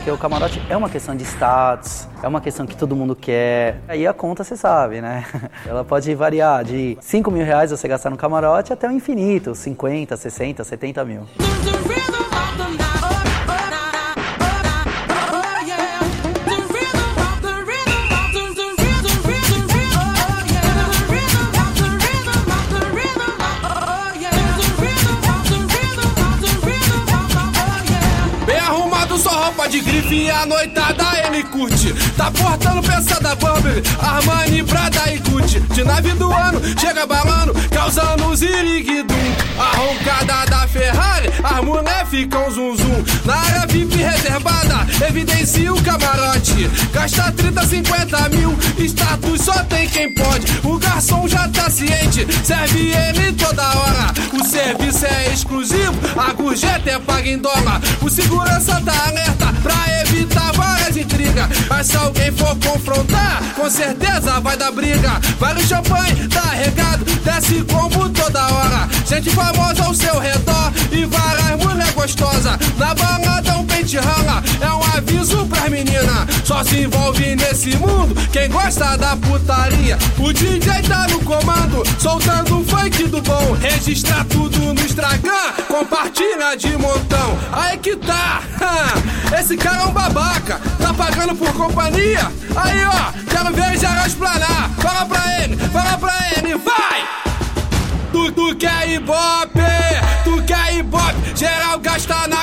porque o camarote é uma questão de status, é uma questão que todo mundo quer. Aí a conta você sabe, né? Ela pode variar de 5 mil reais você gastar no camarote até o infinito, 50, 60, 70 mil. De grife e a noitada ele curte. Tá portando peça da Burberry, Armani, Prada e Gucci. De nave do ano, chega balando, causando ziriguidum. A roncada da Ferrari, as mulher ficam zum zum. Na área VIP reservada, evidencia o camarote. Gasta 30, 50 mil, status só tem quem pode. O garçom já tá ciente, serve ele toda hora. O serviço é exclusivo, a gorjeta é paga em dólar. O segurança tá alerta Mas se alguém for confrontar, com certeza vai dar briga. Vai no champanhe, tá regado, desce combo toda hora. Gente famosa ao seu redor e várias mulher gostosa. Na balada um pente rala, é um aviso pras meninas. Só se envolve nesse mundo quem gosta da putaria. O DJ tá no comando, soltando funk do bom. Registra tudo no Instagram, compartilha de montão. Aí que tá, esse cara é um babaca, tá pagando por companhia. Aí ó, quero ver já explanar. Fala pra ele, fala pra ele, vai! Tu, tu quer ibope, tu quer ibope, geral gasta na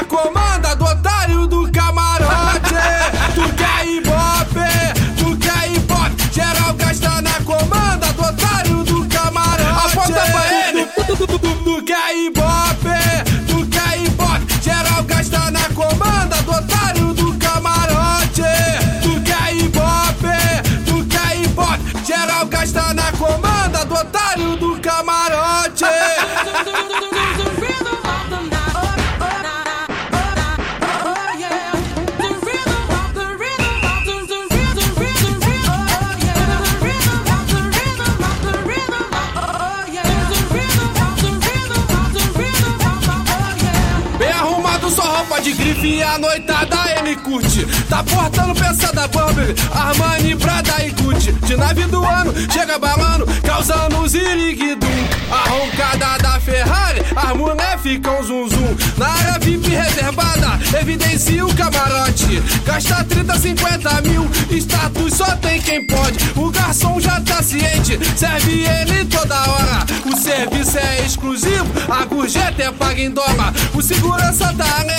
de grife e a noitada ele curte. Tá portando peça da Burberry, Armani, Prada e Gucci. De nave do ano, chega balando, causando ziriguidum. A roncada da Ferrari, as mulher ficam zum zum. Na área VIP reservada, evidencia o camarote. Gasta 30, 50 mil, status só tem quem pode. O garçom já tá ciente, serve ele toda hora. O serviço é exclusivo, a gorjeta é paga em dólar. O segurança tá alerta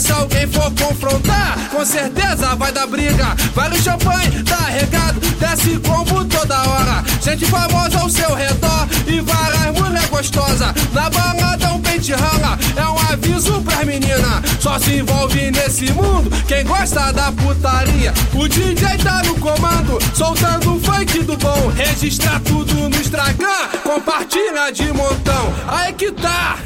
se alguém for confrontar, com certeza vai dar briga. Vai no champanhe, tá regado, desce combo toda hora. Gente famosa ao seu redor e várias mulher gostosa. Na balada um pente rala, é um aviso pras meninas. Só se envolve nesse mundo quem gosta da putaria. O DJ tá no comando, soltando funk do bom. Registra tudo no Instagram, compartilha de montão. Aí que tá,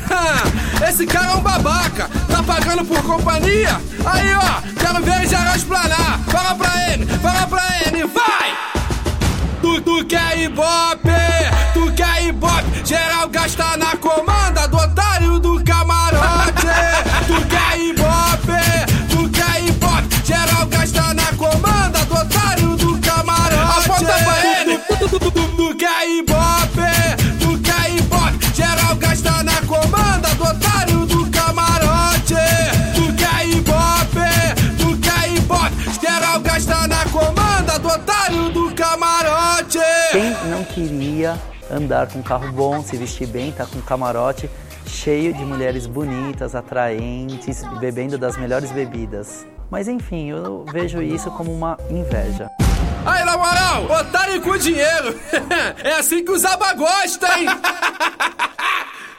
esse cara é um babaca, tá pagando por companhia. Aí ó, quero ver já explanar. Fala pra ele, fala pra ele, vai! Tu, tu quer ibope, tu quer ibope, geral gasta na comanda gasta na comanda do otário do camarote. Quem não queria andar com um carro bom, se vestir bem, tá com um camarote cheio de mulheres bonitas, atraentes, bebendo das melhores bebidas. Mas enfim, eu vejo isso como uma inveja. Aí, na moral, otário com dinheiro. é assim que os aba gosta, hein?